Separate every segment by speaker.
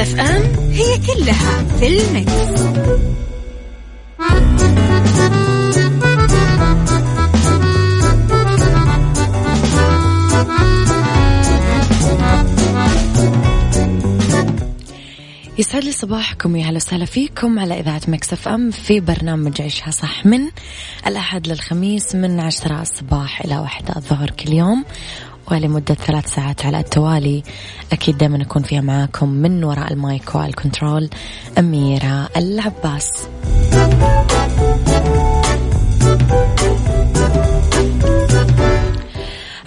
Speaker 1: Mix FM هي كلها في ال mix. يسعد لي صباحكم يا هلا وسهلا فيكم على إذاعة Mix FM في برنامج عيشها صح من الأحد للخميس من عشرة الصباح إلى واحدة الظهر كل يوم ولمدة ثلاث ساعات على التوالي. أكيد دائما أكون فيها معاكم من وراء المايك وال control أميرة العباس.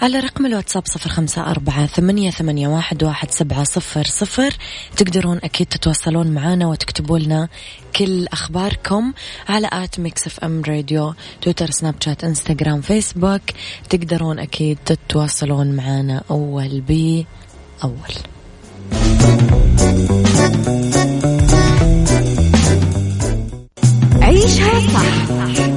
Speaker 1: على رقم الواتساب صفر خمسة أربعة ثمانية, ثمانية واحد, واحد سبعة صفر صفر. تقدرون أكيد تتواصلون معنا وتكتبوا لنا كل أخباركم على at Mix FM Radio تويتر سناب شات إنستغرام فيسبوك. تقدرون أكيد تتواصلون معنا أول بأول عيشها صح.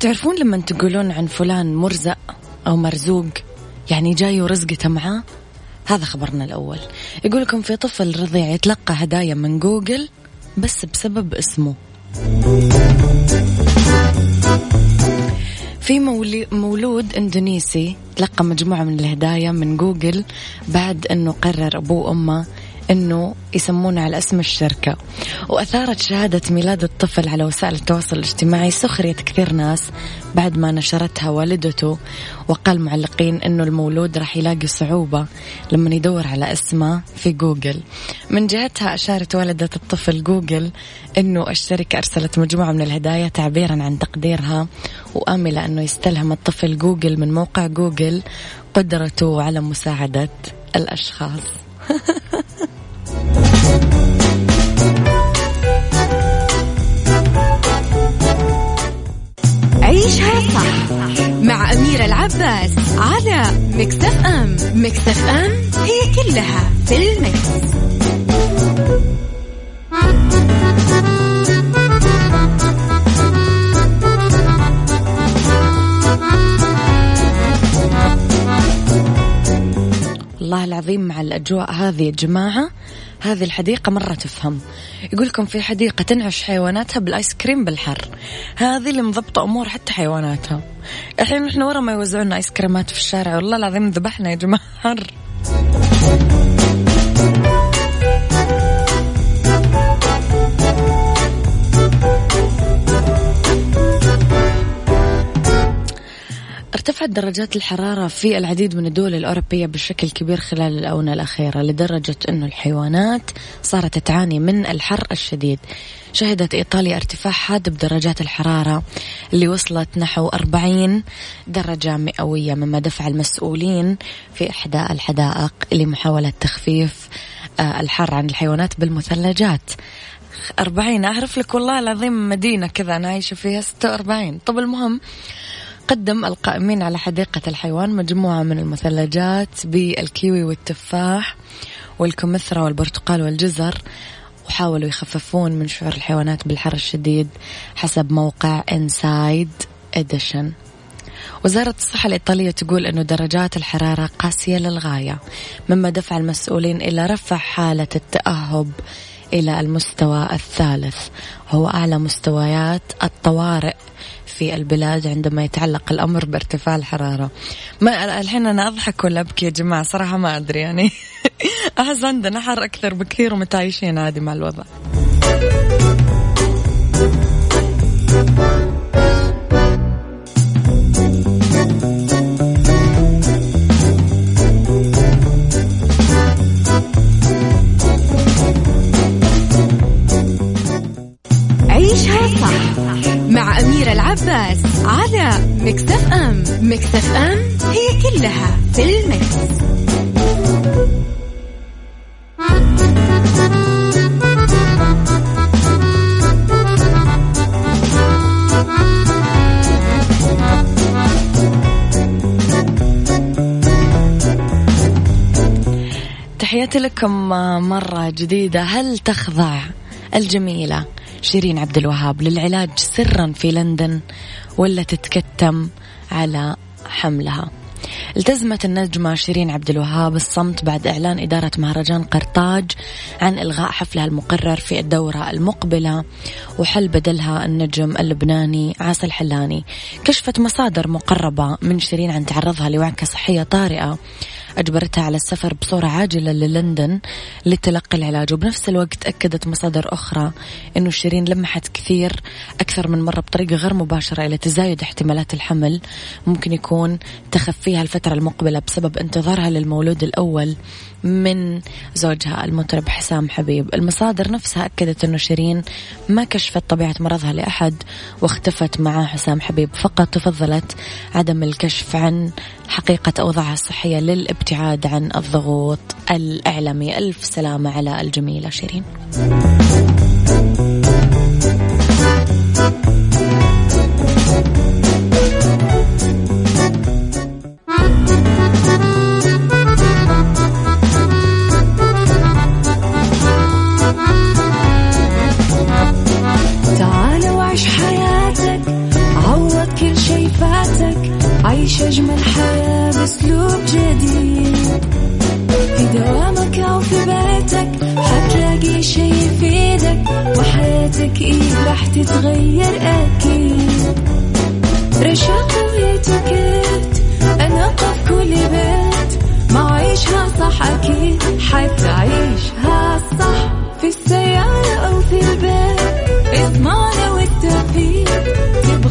Speaker 1: تعرفون لما تقولون عن فلان مرزق أو مرزوق؟ يعني جاي ورزقته معاه؟ هذا خبرنا الأول. يقول لكم في طفل رضيع يتلقى هدايا من جوجل بس بسبب اسمه. في مولود إندونيسي تلقى مجموعة من الهدايا من جوجل بعد أنه قرر أبوه وأمه إنه يسمونه على اسم الشركة. وأثارت شهادة ميلاد الطفل على وسائل التواصل الاجتماعي سخرية كثير ناس بعد ما نشرتها والدته وقال معلقين إنه المولود راح يلاقي صعوبة لما يدور على اسمه في جوجل. من جهتها أشارت والدة الطفل جوجل إنه الشركة أرسلت مجموعة من الهدايا تعبيرا عن تقديرها وآملة إنه يستلهم الطفل جوجل من موقع جوجل قدرته على مساعدة الأشخاص. عيشها صح مع أميرة العباس على مكتف أم مكتف أم هي كلها في المكس. والله العظيم مع الأجواء هذه يا جماعة هذه الحديقة مرة تفهم. يقول لكم في حديقة تنعش حيواناتها بالآيس كريم بالحر. هذه اللي مضبطة أمور حتى حيواناتها. الحين نحن ورا ما يوزعون آيس كريمات في الشارع. والله العظيم ذبحنا يا جماعة. ارتفعت درجات الحرارة في العديد من الدول الأوروبية بشكل كبير خلال الآونة الأخيرة لدرجة أن الحيوانات صارت تعاني من الحر الشديد. شهدت إيطاليا ارتفاع حاد بدرجات الحرارة اللي وصلت نحو 40 درجة مئوية مما دفع المسؤولين في إحدى الحدائق لمحاولة تخفيف آه، الحر عن الحيوانات بالمثلجات. أربعين أعرف لك والله العظيم مدينة كذا أنا عايشة فيها ستة وأربعين. طب المهم قدم القائمين على حديقة الحيوان مجموعة من المثلجات بالكيوي والتفاح والكمثرى والبرتقال والجزر وحاولوا يخففون من شعور الحيوانات بالحر الشديد حسب موقع Inside Edition وزارة الصحة الإيطالية تقول أنه درجات الحرارة قاسية للغاية مما دفع المسؤولين إلى رفع حالة التأهب إلى المستوى الثالث هو أعلى مستويات الطوارئ في البلاد عندما يتعلق الأمر بارتفاع الحرارة. ما الحين أنا أضحك ولا أبكي يا جماعة؟ صراحة ما أدري يعني. أحس عندنا حر أكثر بكثير ومتعايشين عادي مع الوضع.
Speaker 2: مع أميرة العباس على مكتف أم مكتف أم هي كلها في المكس.
Speaker 1: تحياتي لكم مرة جديدة هل تخضع الجميلة شيرين عبد الوهاب للعلاج سرا في لندن ولا تتكتم على حملها. التزمت النجمة شيرين عبد الوهاب الصمت بعد إعلان إدارة مهرجان قرطاج عن إلغاء حفلها المقرر في الدورة المقبلة وحل بدلها النجم اللبناني عاصي الحلاني كشفت مصادر مقربة من شيرين عن تعرضها لوعكة صحية طارئة أجبرتها على السفر بصورة عاجلة للندن لتلقي العلاج. وبنفس الوقت أكدت مصادر أخرى أنه شيرين لمحت كثير أكثر من مرة بطريقة غير مباشرة إلى تزايد احتمالات الحمل. ممكن يكون تخفيها الفترة المقبلة بسبب انتظارها للمولود الأول. من زوجها المطرب حسام حبيب. المصادر نفسها أكدت أنه شيرين ما كشفت طبيعة مرضها لأحد واختفت مع حسام حبيب فقط تفضلت عدم الكشف عن حقيقة أوضاعها الصحية للابتعاد عن الضغوط الإعلامي. ألف سلامة على الجميلة شيرين.
Speaker 3: عيش أجمل حياة بأسلوب جديد. في دوامك أو في بيتك حتلاقي شي يفيدك وحياتك إيه راح تتغير أكيد. رشاق ويتوكيت أنا في كل بيت ما عيشها صح أكيد حتعيشها صح.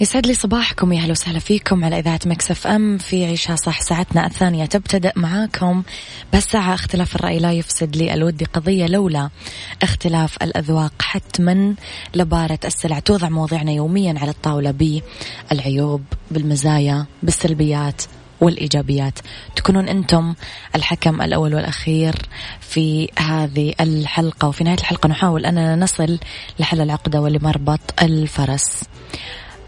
Speaker 1: يسعد لي صباحكم يا أهلا وسهلا فيكم على إذاعة Mix FM في عيشها صح ساعتنا الثانية. تبتدأ معاكم بس ساعه اختلاف الرأي لا يفسد للود قضية لولا اختلاف الأذواق حتما لبارة السلع. توضع مواضيعنا يوميا على الطاولة بالعيوب بالمزايا بالسلبيات والإيجابيات. تكونون أنتم الحكم الأول والأخير في هذه الحلقة. وفي نهاية الحلقة نحاول أننا نصل لحل العقدة ولمربط الفرس.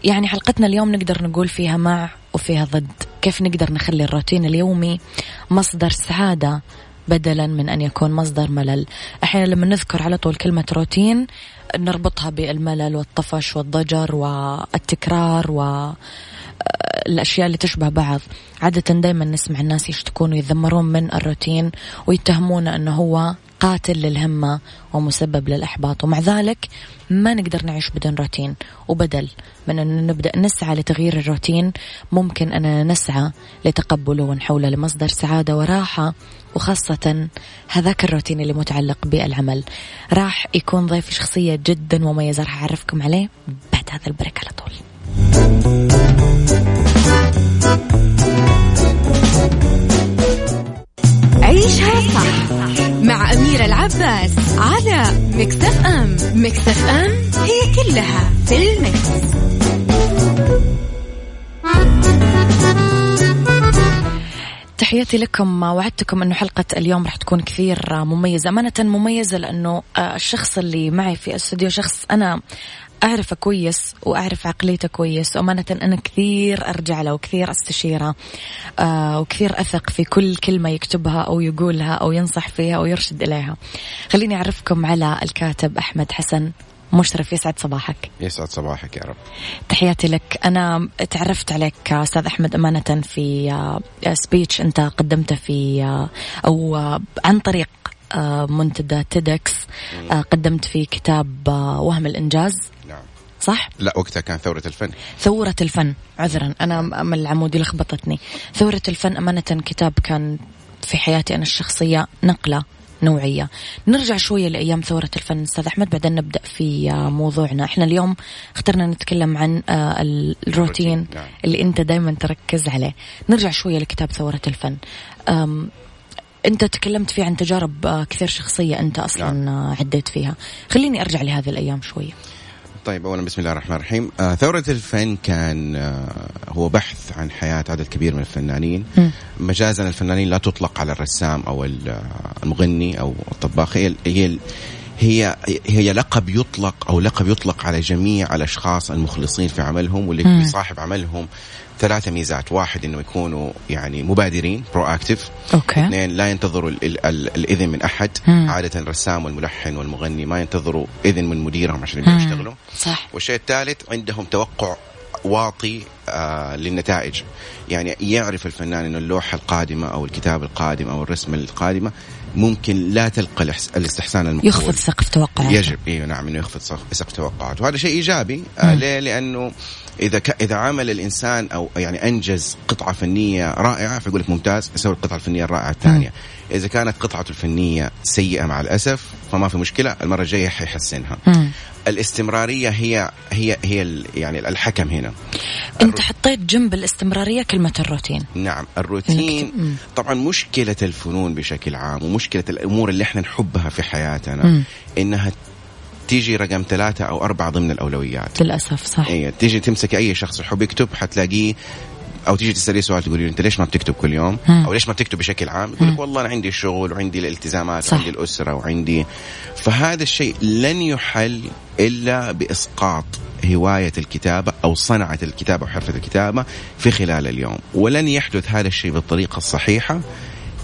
Speaker 1: يعني حلقتنا اليوم نقدر نقول فيها مع وفيها ضد. كيف نقدر نخلي الروتين اليومي مصدر سعادة بدلا من أن يكون مصدر ملل؟ أحيانا لما نذكر على طول كلمة روتين نربطها بالملل والطفش والضجر والتكرار و الأشياء اللي تشبه بعض. عادة دايما نسمع الناس يشتكون ويذمرون من الروتين ويتهمون أنه هو قاتل للهمة ومسبب للإحباط. ومع ذلك ما نقدر نعيش بدون روتين. وبدل من أن نبدأ نسعى لتغيير الروتين ممكن أننا نسعى لتقبله ونحوله لمصدر سعادة وراحة وخاصة هذاك الروتين اللي متعلق بالعمل. راح يكون ضيف شخصية جدا مميزة راح أعرفكم عليه بعد هذا البريك على طول.
Speaker 2: عيشها صح مع أميرة العباس على مكتف أم مكتف أم هي كلها في المكس.
Speaker 1: تحياتي لكم وعدتكم إنه حلقة اليوم راح تكون كثير مميزة، أمانة مميزة لأنه الشخص اللي معي في الأستوديو شخص أنا أعرفه كويس وأعرف عقليته كويس. وأمانة أنا كثير أرجع له وكثير أستشيره آه وكثير أثق في كل كلمة يكتبها أو يقولها أو ينصح فيها أو يرشد إليها. خليني أعرفكم على الكاتب أحمد حسن مشرف. يسعد صباحك.
Speaker 4: يسعد صباحك يا رب.
Speaker 1: تحياتي لك. أنا تعرفت عليك أستاذ أحمد أمانة في speech أنت قدمته في أو عن طريق منتدى TEDx قدمت في كتاب وهم الإنجاز. صح؟
Speaker 4: لا وقتها كان ثورة الفن.
Speaker 1: ثورة الفن عذرا. أنا من العمودي لخبطتني. ثورة الفن أمانة كتاب كان في حياتي أنا الشخصية نقلة نوعية. نرجع شوية لأيام ثورة الفن أستاذ أحمد بعدين نبدأ في موضوعنا. إحنا اليوم اخترنا نتكلم عن الروتين
Speaker 4: نعم.
Speaker 1: اللي أنت دايما تركز عليه. نرجع شوية لكتاب ثورة الفن. أنت تكلمت فيه عن تجارب كثير شخصية أنت أصلا
Speaker 4: نعم.
Speaker 1: عديت فيها. خليني أرجع لهذه الأيام شوية.
Speaker 4: طيب اولا بسم الله الرحمن الرحيم آه ثورة الفن كان آه هو بحث عن حياة عدد كبير من الفنانين
Speaker 1: م.
Speaker 4: مجازا الفنانين لا تطلق على الرسام أو المغني أو الطباخ هي هي هي هي لقب يطلق أو لقب يطلق على جميع الأشخاص المخلصين في عملهم واللي
Speaker 1: م.
Speaker 4: بيصاحب عملهم ثلاثة ميزات. واحد إنه يكونوا يعني مبادرين proactive
Speaker 1: okay.
Speaker 4: اثنين لا ينتظروا ال ال ال الإذن من أحد.
Speaker 1: مم.
Speaker 4: عادة الرسام والملحن والمغني ما ينتظروا إذن من مديرهم عشان يبدأوا. يشتغلوا.
Speaker 1: صح.
Speaker 4: والشيء الثالث عندهم توقع واطي آه للنتائج. يعني يعرف الفنان إنه اللوحة القادمة أو الكتاب القادم أو الرسمة القادمة ممكن لا تلقى الاستحسان المقبول.
Speaker 1: يخفض سقف توقعاته.
Speaker 4: يجب إيوه نعم إنه يخفض سقف توقعاته. وهذا شيء إيجابي آه. ليه؟ لأنه إذا ك... إذا عمل الإنسان أو يعني أنجز قطعة فنية رائعة فيقول لك ممتاز يسوي القطعة الفنية الرائعة الثانية. إذا كانت قطعته الفنية سيئة مع الأسف فما في مشكلة المرة الجاية حيحسنها. الاستمرارية هي هي هي يعني الحكم هنا
Speaker 1: أنت حطيت جنب الاستمرارية كلمة الروتين
Speaker 4: نعم الروتين. طبعا مشكلة الفنون بشكل عام ومشكلة الأمور اللي إحنا نحبها في حياتنا
Speaker 1: مم.
Speaker 4: إنها تيجي رقم ثلاثة أو أربعة ضمن الأولويات
Speaker 1: للأسف صح
Speaker 4: إيه تيجي تمسك أي شخص يحب يكتب حتلاقيه أو تيجي تساليه سؤال تقولي أنت ليش ما بتكتب كل يوم؟ أو ليش ما بتكتب بشكل عام؟ يقول. لك والله أنا عندي الشغل وعندي الالتزامات
Speaker 1: صح.
Speaker 4: وعندي الأسرة وعندي فهذا الشيء لن يحل إلا بإسقاط هواية الكتابة أو صنعة الكتابة وحرفه الكتابة في خلال اليوم، ولن يحدث هذا الشيء بالطريقة الصحيحة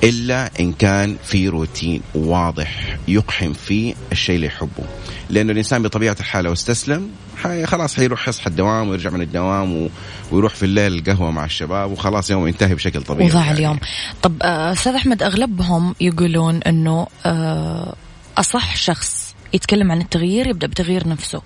Speaker 4: إلا إن كان في روتين واضح يقحم فيه الشيء اللي يحبه لأنه الإنسان بطبيعة الحال لو استسلم حي خلاص حيروح يصحى الدوام ويرجع من الدوام و... ويروح في الليل القهوة مع الشباب وخلاص يوم ينتهي بشكل طبيعي
Speaker 1: وضاع
Speaker 4: يعني.
Speaker 1: اليوم طب آه، أستاذ أحمد أغلبهم يقولون إنه آه، أصح شخص يتكلم عن التغيير يبدأ بتغيير نفسه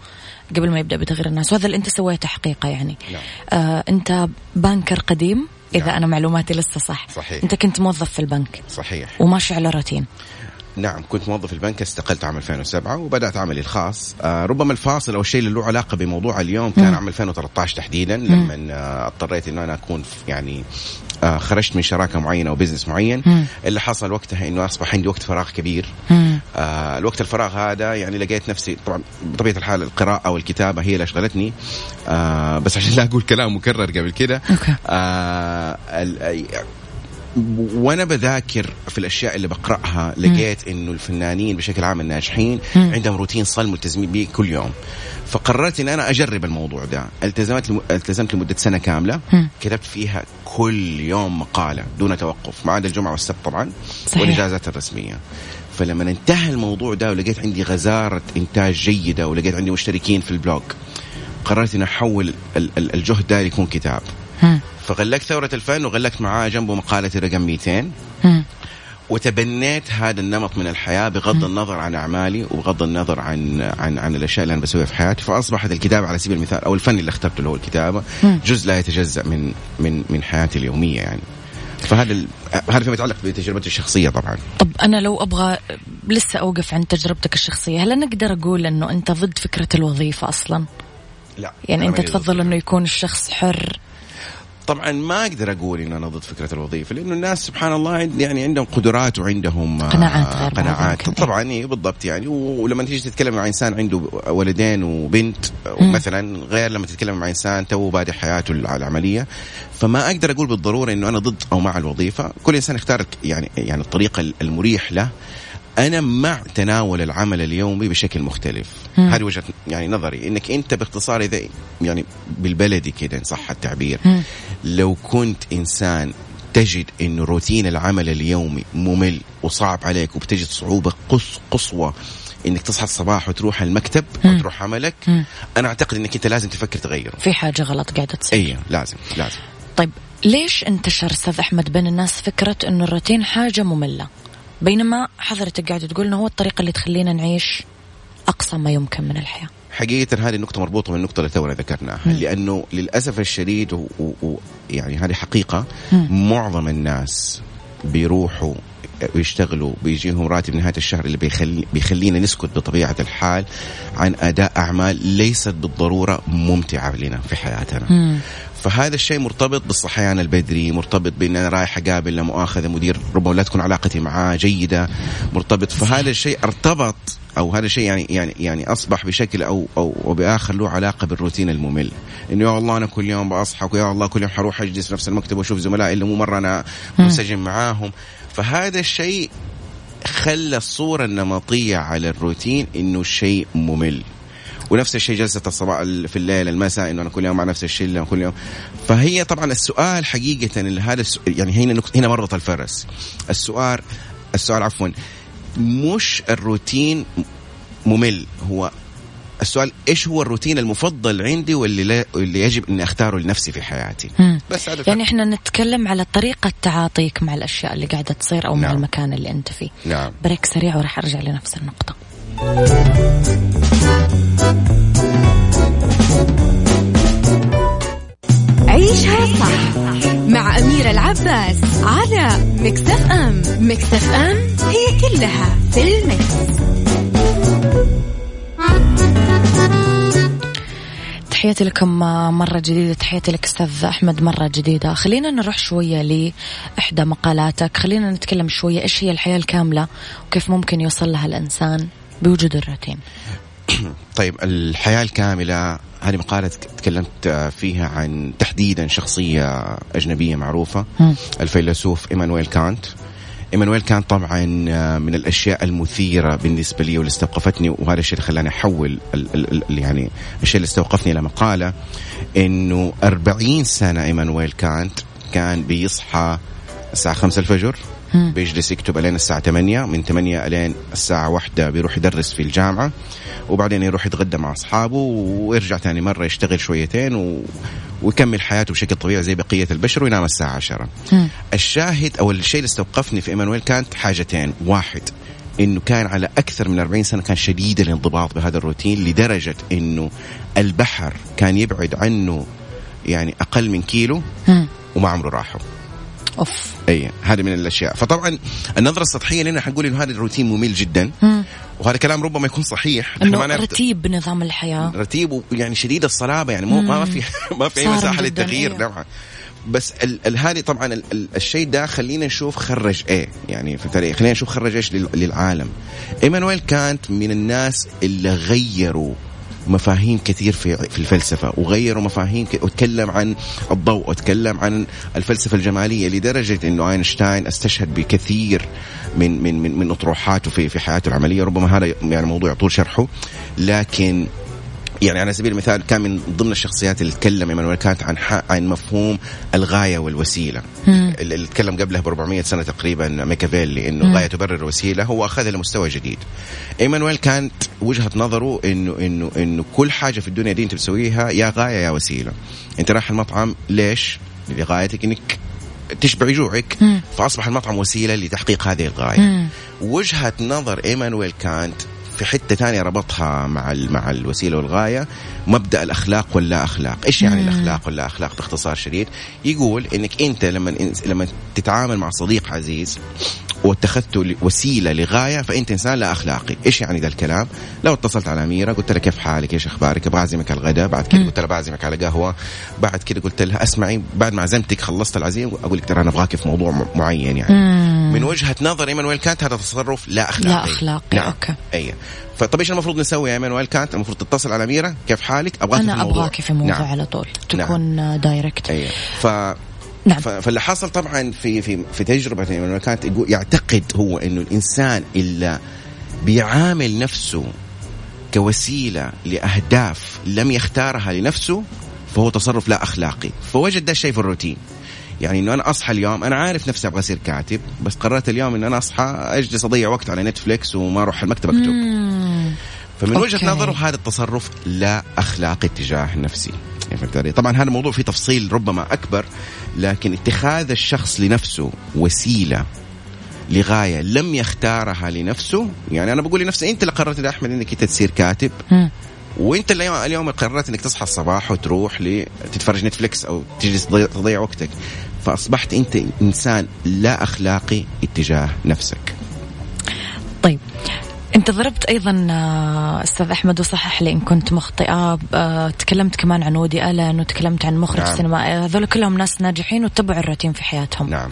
Speaker 1: قبل ما يبدأ بتغيير الناس وهذا اللي أنت سويته حقيقه يعني
Speaker 4: نعم.
Speaker 1: آه، أنت بانكر قديم إذا
Speaker 4: نعم.
Speaker 1: أنا معلوماتي لسه صح
Speaker 4: صحيح.
Speaker 1: أنت كنت موظف في البنك
Speaker 4: صحيح
Speaker 1: وماشي على روتين
Speaker 4: نعم كنت موظف في البنك استقلت عام 2007 وبدأت عملي الخاص. آه ربما الفاصل أو الشيء اللي له علاقة بموضوع اليوم كان
Speaker 1: مم.
Speaker 4: عام 2013 تحديدا لما آه اضطريت إنه أنا أكون يعني آه خرجت من شراكة معينة وبزنس معين.
Speaker 1: مم.
Speaker 4: اللي حصل وقتها إنه أصبح عندي وقت فراغ كبير.
Speaker 1: مم.
Speaker 4: آه الوقت الفراغ هذا يعني لقيت نفسي طبعا بطبيعة الحال القراءة والكتابه هي اللي أشغلتني. آه بس عشان لا أقول كلام مكرر قبل كده. آه وأنا بذاكر في الأشياء اللي بقرأها لقيت إنه الفنانين بشكل عام الناجحين. عندهم روتين صلب ملتزمين به كل يوم فقررت ان أنا أجرب الموضوع ده التزمت. التزمت لمدة سنة
Speaker 1: كاملة.
Speaker 4: كتبت فيها كل يوم مقالة دون توقف ما عدا الجمعة والسبت طبعا
Speaker 1: صحيح.
Speaker 4: والإجازات الرسمية فلما انتهى الموضوع ده ولقيت عندي غزارة إنتاج جيدة ولقيت عندي مشتركين في البلوج قررت ان أحول ال- ال- الجهد ده يكون كتاب. فغلقت ثورة الفن وغلقت معاه جنبه مقالتي رقم 200
Speaker 1: مم.
Speaker 4: وتبنيت هذا النمط من الحياة بغض النظر عن أعمالي وبغض النظر عن عن عن الأشياء اللي أنا بسويها في حياتي. فأصبحت الكتابة على سبيل المثال أو الفن اللي اخترته اللي هو الكتابة
Speaker 1: مم.
Speaker 4: جزء لا يتجزأ من من من حياتي اليومية يعني. فهذا ال... هذا فيما يتعلق بتجربتي الشخصية طبعا.
Speaker 1: طب أنا لو أبغى لسه أوقف عند تجربتك الشخصية هل أنا أقدر أقول إنه أنت ضد فكرة الوظيفة أصلا؟
Speaker 4: لا
Speaker 1: يعني
Speaker 4: أنت
Speaker 1: تفضل إنه يكون الشخص حر
Speaker 4: طبعا ما أقدر أقول انه أنا ضد فكرة الوظيفة لأنه الناس سبحان الله يعني عندهم قدرات وعندهم آه،
Speaker 1: قناعات غير
Speaker 4: قناعات.
Speaker 1: يمكن.
Speaker 4: طبعا إيه بالضبط يعني. ولما تيجي تتكلم مع إنسان عنده ولدين وبنت. مثلا غير لما تتكلم مع إنسان تو بادئ حياته العملية. فما أقدر أقول بالضرورة إنه أنا ضد أو مع الوظيفة. كل إنسان يختار يعني يعني الطريقة المريح له. أنا مع تناول العمل اليومي بشكل مختلف
Speaker 1: مم.
Speaker 4: هذه وجهة يعني نظري إنك أنت باختصار إذا يعني بالبلدي كده إن صح التعبير
Speaker 1: مم.
Speaker 4: لو كنت إنسان تجد انه روتين العمل اليومي ممل وصعب عليك وبتجد صعوبة قص قصوى إنك تصحى الصباح وتروح المكتب
Speaker 1: مم.
Speaker 4: أو تروح عملك
Speaker 1: مم.
Speaker 4: أنا أعتقد إنك أنت لازم تفكر تغيره
Speaker 1: في حاجة غلط قاعدة تصير
Speaker 4: اي لازم لازم
Speaker 1: طيب ليش انتشر أستاذ أحمد بين الناس فكرة انه الروتين حاجة مملة بينما حضرتك قاعد تقول إنه هو الطريقة اللي تخلينا نعيش أقصى ما يمكن من الحياة
Speaker 4: حقيقة هذه النقطة مربوطة بالنقطة اللي تونا ذكرناها. لأنه للأسف الشديد و... و... و... يعني هذه حقيقة
Speaker 1: مم.
Speaker 4: معظم الناس بيروحوا ويشتغلوا بيجيهم راتب نهاية الشهر اللي بيخلي بيخلينا نسكت بطبيعة الحال عن أداء أعمال ليست بالضرورة ممتعة لنا في حياتنا
Speaker 1: مم.
Speaker 4: فهذا الشيء مرتبط بالصحيان البدري مرتبط بإن أنا رايح أقابل لا مؤاخذة مدير ربما لا تكون علاقتي معاه جيدة مرتبط. فهذا الشيء ارتبط أو هذا الشيء يعني يعني يعني أصبح بشكل أو أو, أو بآخر له علاقة بالروتين الممل. إنه يا الله أنا كل يوم بصحى ويا الله كل يوم حروح أجلس في نفس المكتب وأشوف زملائي اللي مو مرة أنا منسجم معاهم. فهذا الشيء خلى الصورة النمطية على الروتين إنه شيء ممل. ونفس الشيء جلسة الصباح في الليل المساء إنه أنا كل يوم مع نفس الشلة كل يوم. فهي طبعا السؤال حقيقة اللي هذا السؤال يعني هنا نقطة هنا مربط الفرس. السؤال السؤال عفوا مش الروتين ممل. هو السؤال إيش هو الروتين المفضل عندي واللي لا واللي يجب إني أختاره لنفسي في حياتي؟
Speaker 1: مم.
Speaker 4: بس هذا
Speaker 1: يعني إحنا نتكلم على طريقة تعاطيك مع الأشياء اللي قاعدة تصير أو مع
Speaker 4: نعم.
Speaker 1: المكان اللي أنت فيه.
Speaker 4: نعم.
Speaker 1: break سريع وراح أرجع لنفس النقطة.
Speaker 2: عيشها صح مع أميرة العباس على Mix FM. Mix FM هي كلها في ال mix.
Speaker 1: تحياتي لكم مرة جديدة تحياتي لك أستاذ أحمد مرة جديدة. خلينا نروح شوية لإحدى مقالاتك. خلينا نتكلم شوية إيش هي الحياة الكاملة وكيف ممكن يوصل لها الإنسان بوجود الروتين؟
Speaker 4: طيب الحياة الكاملة هذه مقالة تكلمت فيها عن تحديدا شخصية أجنبية معروفة. الفيلسوف إيمانويل كانت إيمانويل كانت طبعا من الأشياء المثيرة بالنسبة لي واللي استوقفتني وهذا الشيء اللي خلاني ال يعني الشيء اللي استوقفني إلى مقالة إنه 40 سنة إيمانويل كانت كان بيصحى الساعة 5 الفجر. بيجلس يكتب ألين الساعة 8 من 8 ألين الساعة واحدة بيروح يدرس في الجامعة وبعدين يروح يتغدى مع أصحابه ويرجع ثاني مرة يشتغل شويتين و... ويكمل حياته بشكل طبيعي زي بقية البشر وينام الساعة 10
Speaker 1: مم.
Speaker 4: الشاهد أو الشيء اللي استوقفني في إيمانويل كانت حاجتين واحد إنه كان على أكثر من 40 سنة كان شديد الانضباط بهذا الروتين لدرجة إنه البحر كان يبعد عنه يعني أقل من كيلو. وما عمره راحوا
Speaker 1: أوف
Speaker 4: أي هذه من الأشياء. فطبعا النظرة السطحية لنا حنقول إنه هذا الروتين ممل جدا.
Speaker 1: مم.
Speaker 4: وهذا كلام ربما يكون صحيح ما نعرف-
Speaker 1: رتيب نظام الحياة.
Speaker 4: رتيب ويعني شديد الصلابة يعني مو ما في ما في أي
Speaker 1: مساحة
Speaker 4: للتغيير
Speaker 1: أيوه.
Speaker 4: نعم بس هذه طبعا ال- ال- الشيء ده خلينا نشوف خرج إيه يعني في خلينا نشوف خرج إيش لل- للعالم. إيمانويل كانت من الناس اللي غيروا مفاهيم كثير في في الفلسفة وغيروا مفاهيم ك- وتكلم عن الضوء وتكلم عن الفلسفة الجمالية لدرجة إنه أينشتاين استشهد بكثير من من من, من أطروحاته في في حياته العملية ربما هذا يعني موضوع يطول شرحه لكن يعني على سبيل المثال كان من ضمن الشخصيات اللي تكلم إيمانويل كانت عن عن مفهوم الغاية والوسيلة
Speaker 1: مم.
Speaker 4: اللي تكلم قبلها ب 400 سنة تقريبا ميكافيلي
Speaker 1: إنه.
Speaker 4: الغايه تبرر الوسيله هو اخذها لمستوى جديد إيمانويل كانت وجهة نظره انه انه إنه كل حاجة في الدنيا دي أنت بتسويها يا غاية يا وسيلة أنت رايح المطعم ليش لغايتك إنك تشبع جوعك
Speaker 1: مم.
Speaker 4: فأصبح المطعم وسيلة لتحقيق هذه الغاية
Speaker 1: مم.
Speaker 4: وجهة نظر إيمانويل كانت في حتة ثانية ربطها مع مع الوسيلة والغاية مبدأ الأخلاق واللا أخلاق، إيش يعني
Speaker 1: مم.
Speaker 4: الأخلاق واللا أخلاق باختصار شديد؟ يقول إنك أنت لما لما تتعامل مع صديق عزيز واتخذته وسيلة لغاية فأنت إنسان لا أخلاقي، إيش يعني ذا الكلام؟ لو اتصلت على أميرة قلت لها كيف حالك؟ إيش أخبارك؟ أبغى اعزمك على الغداء، بعد كذا. قلت لها بعزمك على قهوة، بعد كذا قلت لها أسمعي بعد ما عزمتك خلصت العزيمة أقول لك ترى أنا أبغاك في موضوع معين يعني.
Speaker 1: مم.
Speaker 4: من وجهة نظر ايمانويل كانت هذا تصرف لا أخلاقي
Speaker 1: لا أخلاقي
Speaker 4: نعم.
Speaker 1: أوكي
Speaker 4: اي فطب إيش المفروض نسوي يا إيمانويل كانت؟ المفروض تتصل على أميرة. كيف حالك؟
Speaker 1: أبغاك
Speaker 4: لموضوع.
Speaker 1: أبغاك في موضوع
Speaker 4: نعم.
Speaker 1: على طول. تكون direct
Speaker 4: اي ف
Speaker 1: نعم.
Speaker 4: فاللي حصل طبعا في في في تجربة لما كانت يعتقد هو إنه الإنسان اللي بيعامل نفسه كوسيلة لأهداف لم يختارها لنفسه فهو تصرف لا أخلاقي. فوجد ده الشيء في الروتين. يعني إنه أنا أصحى اليوم أنا عارف نفسي أبغى أصير كاتب بس قررت اليوم ان أنا أصحى أجلس أضيع وقت على نتفليكس وما أروح المكتب
Speaker 1: أكتب.
Speaker 4: فمن وجهة
Speaker 1: okay.
Speaker 4: نظره هذا التصرف لا أخلاقي تجاه نفسي يعني فهمت علي؟ طبعا هذا الموضوع فيه تفصيل ربما أكبر لكن اتخاذ الشخص لنفسه وسيلة لغاية لم يختارها لنفسه يعني أنا بقول لنفسي أنت اللي قررت يا أحمد إنك أنت تصير كاتب. وانت اليوم اليوم قررت انك تصحى الصباح وتروح لتتفرج نتفلكس أو تجلس تضيع, وقتك. فأصبحت أنت إنسان لا أخلاقي اتجاه نفسك.
Speaker 1: طيب أنت ضربت أيضا آه، أستاذ أحمد وصحح لي إن كنت مخطئة آه، تكلمت كمان عن ودي آلن وتكلمت عن مخرج
Speaker 4: نعم.
Speaker 1: سينمائي هذول كلهم ناس ناجحين واتبعوا الروتين في حياتهم.
Speaker 4: نعم.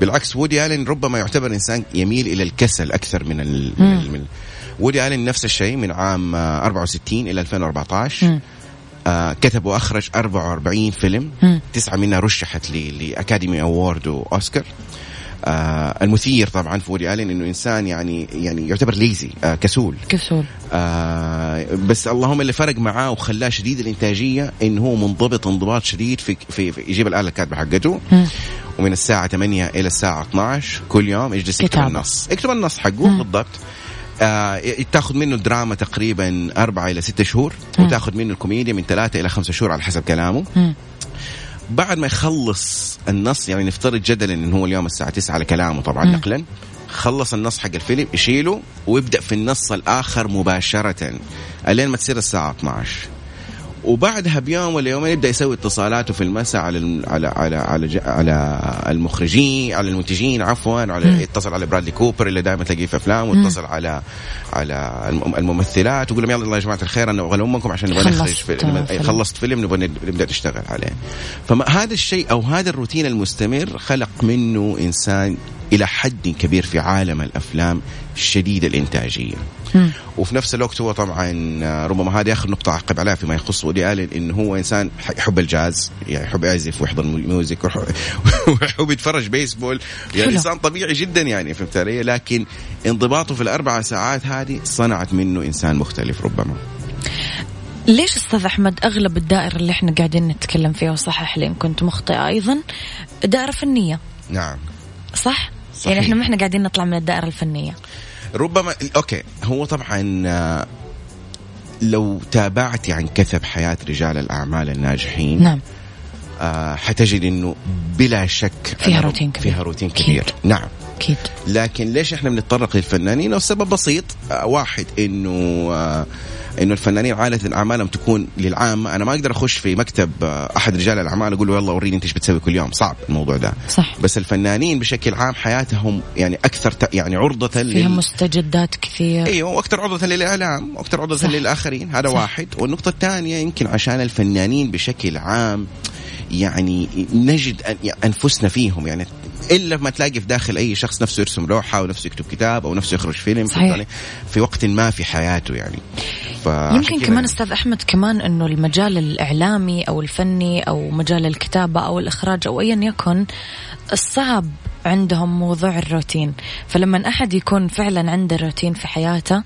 Speaker 4: بالعكس وودي الين ربما يعتبر إنسان يميل إلى الكسل أكثر من ال... من, ال... من وودي الين نفس الشيء من عام آه، 64 إلى 2014
Speaker 1: مم.
Speaker 4: آه كتب وأخرج 44 فيلم. تسعة منها رشحت ل... ل Academy Award وأوسكار. آه المثير طبعا في وودي الين إنه إنسان يعني يعني يعتبر lazy آه كسول.
Speaker 1: كسول.
Speaker 4: آه بس اللهم اللي فرق معاه وخلاه شديد الإنتاجية انه هو منضبط انضباط شديد في, في, في يجيب الآلة الكاتبة حقته. ومن الساعة 8 إلى الساعة 12 كل يوم يجلس يكتب. النص. يكتب النص حقه بالضبط. آه تاخذ منه الدراما تقريبا أربعة إلى ستة شهور وتاخذ منه الكوميديا من ثلاثة إلى خمسة شهور على حسب كلامه. بعد ما يخلص النص يعني نفترض جدلا انه هو اليوم الساعة 9 على كلامه طبعا. نقلا خلص النص حق الفيلم يشيله ويبدأ في النص الآخر مباشرة الين ما تصير الساعة 12 وبعدها بيوم ولا يومين يبدأ يسوي اتصالاته في المساء على الم- على على على, على المخرجين على المنتجين عفوا على يتصل على برادلي كوبر اللي دائما تلاقيه في أفلام ويتصل على على الم- الممثلات ويقول لهم يلا يا جماعة الخير أنا أبغى امكم عشان نبغى نخرج فيلم. خلصت فيلم نبغى نبدأ نشتغل عليه. فهذا الشيء أو هذا الروتين المستمر خلق منه إنسان إلى حد كبير في عالم الأفلام شديد الإنتاجية
Speaker 1: مم.
Speaker 4: وفي نفس الوقت هو طبعا ربما هذه آخر نقطة أعقب عليها فيما يخص ودي الين انه هو إنسان يحب الجاز يعني يحب يعزف ويحضر music ويح- ويحب يتفرج بيسبول يعني
Speaker 1: حلو.
Speaker 4: إنسان طبيعي جدا يعني فهمت علي لكن انضباطه في الأربع ساعات هذه صنعت منه إنسان مختلف ربما
Speaker 1: ليش أستاذ أحمد أغلب الدائرة اللي إحنا قاعدين نتكلم فيها وصحح لي إن كنت مخطئة أيضا دائرة فنية
Speaker 4: نعم
Speaker 1: صح؟
Speaker 4: صحيح.
Speaker 1: يعني إحنا ما إحنا قاعدين نطلع من الدائرة الفنية
Speaker 4: ربما okay هو طبعا آه، لو تابعتي عن كثب حياة رجال الأعمال الناجحين
Speaker 1: نعم
Speaker 4: آه حتجد إنه بلا شك
Speaker 1: فيها روتين كبير.
Speaker 4: فيها روتين. كبير نعم
Speaker 1: أكيد.
Speaker 4: لكن ليش إحنا بنتطرق للفنانين؟ السبب بسيط. واحد إنه آه إنه الفنانين عادة أعمالهم تكون للعامه أنا ما أقدر أخش في مكتب آه أحد رجال الأعمال أقول له يلا وريني إنت إيش بتسوي كل يوم. صعب الموضوع ده.
Speaker 1: صح.
Speaker 4: بس الفنانين بشكل عام حياتهم يعني أكثر يعني عرضة
Speaker 1: فيها
Speaker 4: لل...
Speaker 1: مستجدات كثير.
Speaker 4: أيوه وأكثر عرضة للإعلام وأكثر عرضة
Speaker 1: صح.
Speaker 4: للآخرين. هذا
Speaker 1: صح.
Speaker 4: واحد. والنقطة الثانية يمكن عشان الفنانين بشكل عام يعني نجد أنفسنا فيهم. يعني إلا ما تلاقي في داخل أي شخص نفسه يرسم لوحة ونفسه يكتب كتاب أو نفسه يخرج فيلم
Speaker 1: صحيح.
Speaker 4: في وقت ما في حياته يعني
Speaker 1: يمكن كمان
Speaker 4: يعني.
Speaker 1: أستاذ أحمد كمان إنه المجال الإعلامي أو الفني أو مجال الكتابة أو الإخراج أو ايا يكن الصعب عندهم موضوع الروتين فلما أحد يكون فعلا عنده روتين في حياته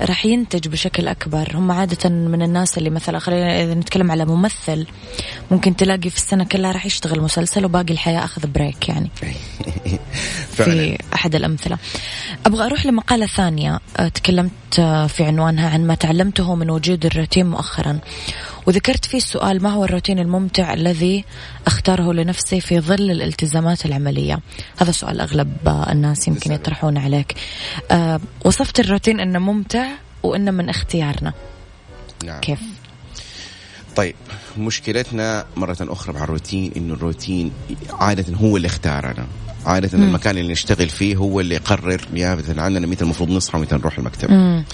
Speaker 1: راح ينتج بشكل أكبر. هم عادة من الناس اللي مثلا خلينا إذا نتكلم على ممثل ممكن تلاقي في السنة كلها راح يشتغل مسلسل وباقي الحياة أخذ بريك يعني. في أحد الأمثلة. أبغى أروح لمقالة ثانية. أه، تكلمت أه، في عنوانها عن ما تعلمته من وجود الروتين مؤخرا. وذكرت فيه السؤال ما هو الروتين الممتع الذي أختاره لنفسي في ظل الالتزامات العملية هذا سؤال أغلب الناس يمكن يطرحونه عليك أه، وصفت الروتين أنه ممتع وأنه من اختيارنا
Speaker 4: نعم.
Speaker 1: كيف؟
Speaker 4: طيب مشكلتنا مرة أخرى مع الروتين إنه الروتين عادة هو اللي اختارنا عادة
Speaker 1: مم.
Speaker 4: المكان اللي نشتغل فيه هو اللي يقرر نيابة عننا متى المفروض نصحى ومتى نروح المكتب
Speaker 1: مم.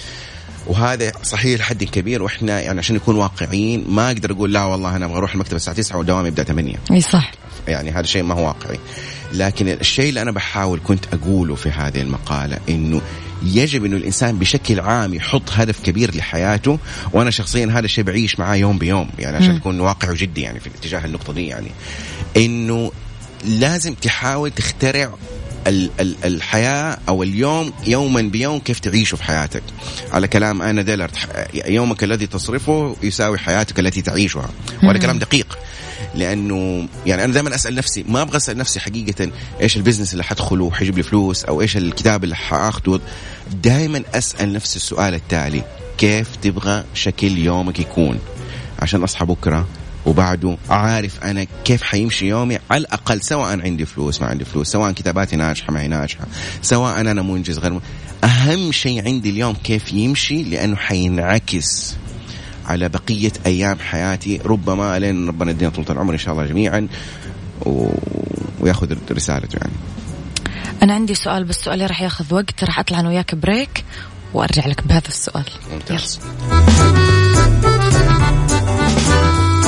Speaker 4: وهذا صحيح لحد كبير وإحنا يعني عشان نكون واقعيين ما أقدر أقول لا والله أنا أبغى أروح المكتب الساعة 9 ودوامي يبدأ 8
Speaker 1: إي صح.
Speaker 4: يعني هذا شيء ما هو واقعي. لكن الشيء اللي أنا بحاول كنت أقوله في هذه المقالة إنه يجب إنه الإنسان بشكل عام يحط هدف كبير لحياته وأنا شخصيا هذا الشيء بعيش معاه يوم بيوم يعني عشان. اكون واقعي وجدي يعني في اتجاه النقطة دي يعني. إنه لازم تحاول تخترع ال- ال- الحياة أو اليوم يوما بيوم كيف تعيشه في حياتك. على كلام أنا ديلرت يومك الذي تصرفه يساوي حياتك التي تعيشها. وهذا كلام دقيق. لأنه يعني أنا دائما أسأل نفسي ما أبغى أسأل نفسي حقيقة إيش البزنس اللي حدخله حيجيب لي فلوس أو إيش الكتاب اللي حأخذه. دائما أسأل نفسي السؤال التالي كيف تبغى شكل يومك يكون؟ عشان أصحى بكرة وبعده عارف أنا كيف حيمشي يومي على الأقل سواء عندي فلوس ما عندي فلوس سواء كتاباتي ناجحة ما هي ناجحة سواء أنا منجز غير م... أهم شيء عندي اليوم كيف يمشي لأنه حينعكس على بقية أيام حياتي. ربما لين ربنا يدينا طول العمر إن شاء الله جميعا و... ويأخذ رسالته يعني.
Speaker 1: أنا عندي سؤال بس سؤالي راح ياخذ وقت راح أطلع أنا وياك break وأرجع لك بهذا السؤال.
Speaker 4: ممتاز.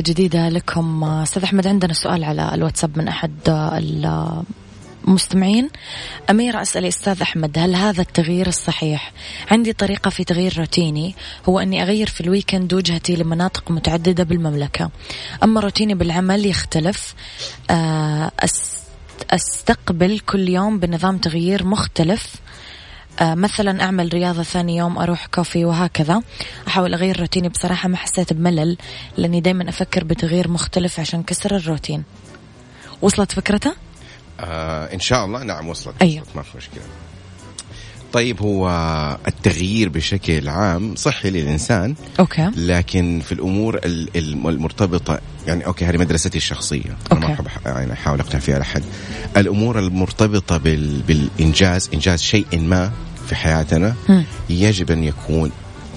Speaker 1: جديدة لكم. أستاذ أحمد عندنا سؤال على الواتساب من أحد المستمعين. أميرة أسأل أستاذ أحمد هل هذا التغيير الصحيح؟ عندي طريقة في تغيير روتيني هو أني أغير في ال weekend وجهتي لمناطق متعددة بالمملكة. أما روتيني بالعمل يختلف. آه، أستقبل كل يوم بنظام تغيير مختلف. مثلا أعمل رياضة ثاني يوم أروح كوفي وهكذا. أحاول أغير روتيني بصراحة ما حسيت بملل لأني دائما أفكر بتغيير مختلف عشان كسر الروتين. وصلت فكرته
Speaker 4: آه إن شاء الله. نعم وصلت.
Speaker 1: أيوه.
Speaker 4: وصلت ما في مشكلة. طيب هو التغيير بشكل عام صحي للإنسان
Speaker 1: okay
Speaker 4: لكن في الأمور ال- ال- المرتبطة يعني okay هذه مدرستي الشخصية أنا ما
Speaker 1: okay.
Speaker 4: أحب أح- يعني أحاول اقنع فيها احد الأمور المرتبطة بال بالإنجاز إنجاز شيء ما في حياتنا
Speaker 1: مم.
Speaker 4: يجب أن يكون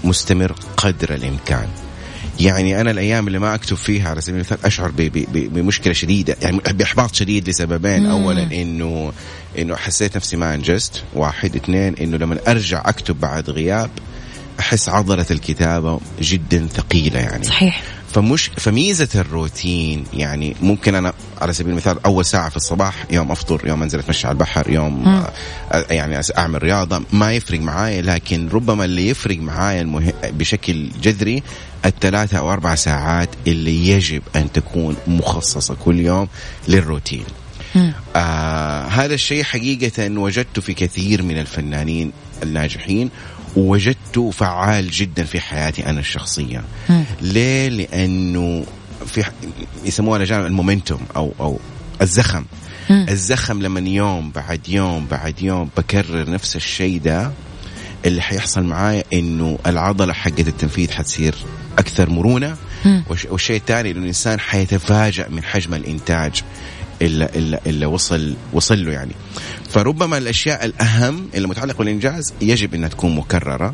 Speaker 4: مستمر قدر الإمكان يعني أنا الأيام اللي ما أكتب فيها على سبيل المثال أشعر بمشكلة شديدة يعني بإحباط شديد لسببين.
Speaker 1: مم.
Speaker 4: اولا انه إنه حسيت نفسي ما أنجزت. واحد. اثنين إنه لما أرجع أكتب بعد غياب أحس عضلة الكتابة جدا ثقيلة يعني.
Speaker 1: صحيح.
Speaker 4: فمش فميزة الروتين يعني ممكن أنا على سبيل المثال أول ساعة في الصباح يوم أفطر يوم أنزل أتمشى على البحر يوم. آه، يعني أعمل رياضة ما يفرق معايا لكن ربما اللي يفرق معايا المه... بشكل جذري الثلاثة أو أربع ساعات اللي يجب أن تكون مخصصة كل يوم للروتين. آه هذا الشيء حقيقة وجدته في كثير من الفنانين الناجحين ووجدته فعال جدا في حياتي أنا الشخصية
Speaker 1: مم.
Speaker 4: ليه؟ لأنه في يسموها الأجانب المومنتوم أو أو الزخم
Speaker 1: مم.
Speaker 4: الزخم لما يوم بعد يوم بعد يوم بكرر نفس الشيء ده اللي حيحصل معايا إنه العضلة حقت التنفيذ حتصير أكثر مرونة
Speaker 1: مم.
Speaker 4: والشيء الثاني إنه الإنسان حيتفاجأ من حجم الإنتاج اللي, اللي, اللي وصل وصل له يعني. فربما الأشياء الأهم اللي متعلقة بالإنجاز يجب إنها تكون مكررة.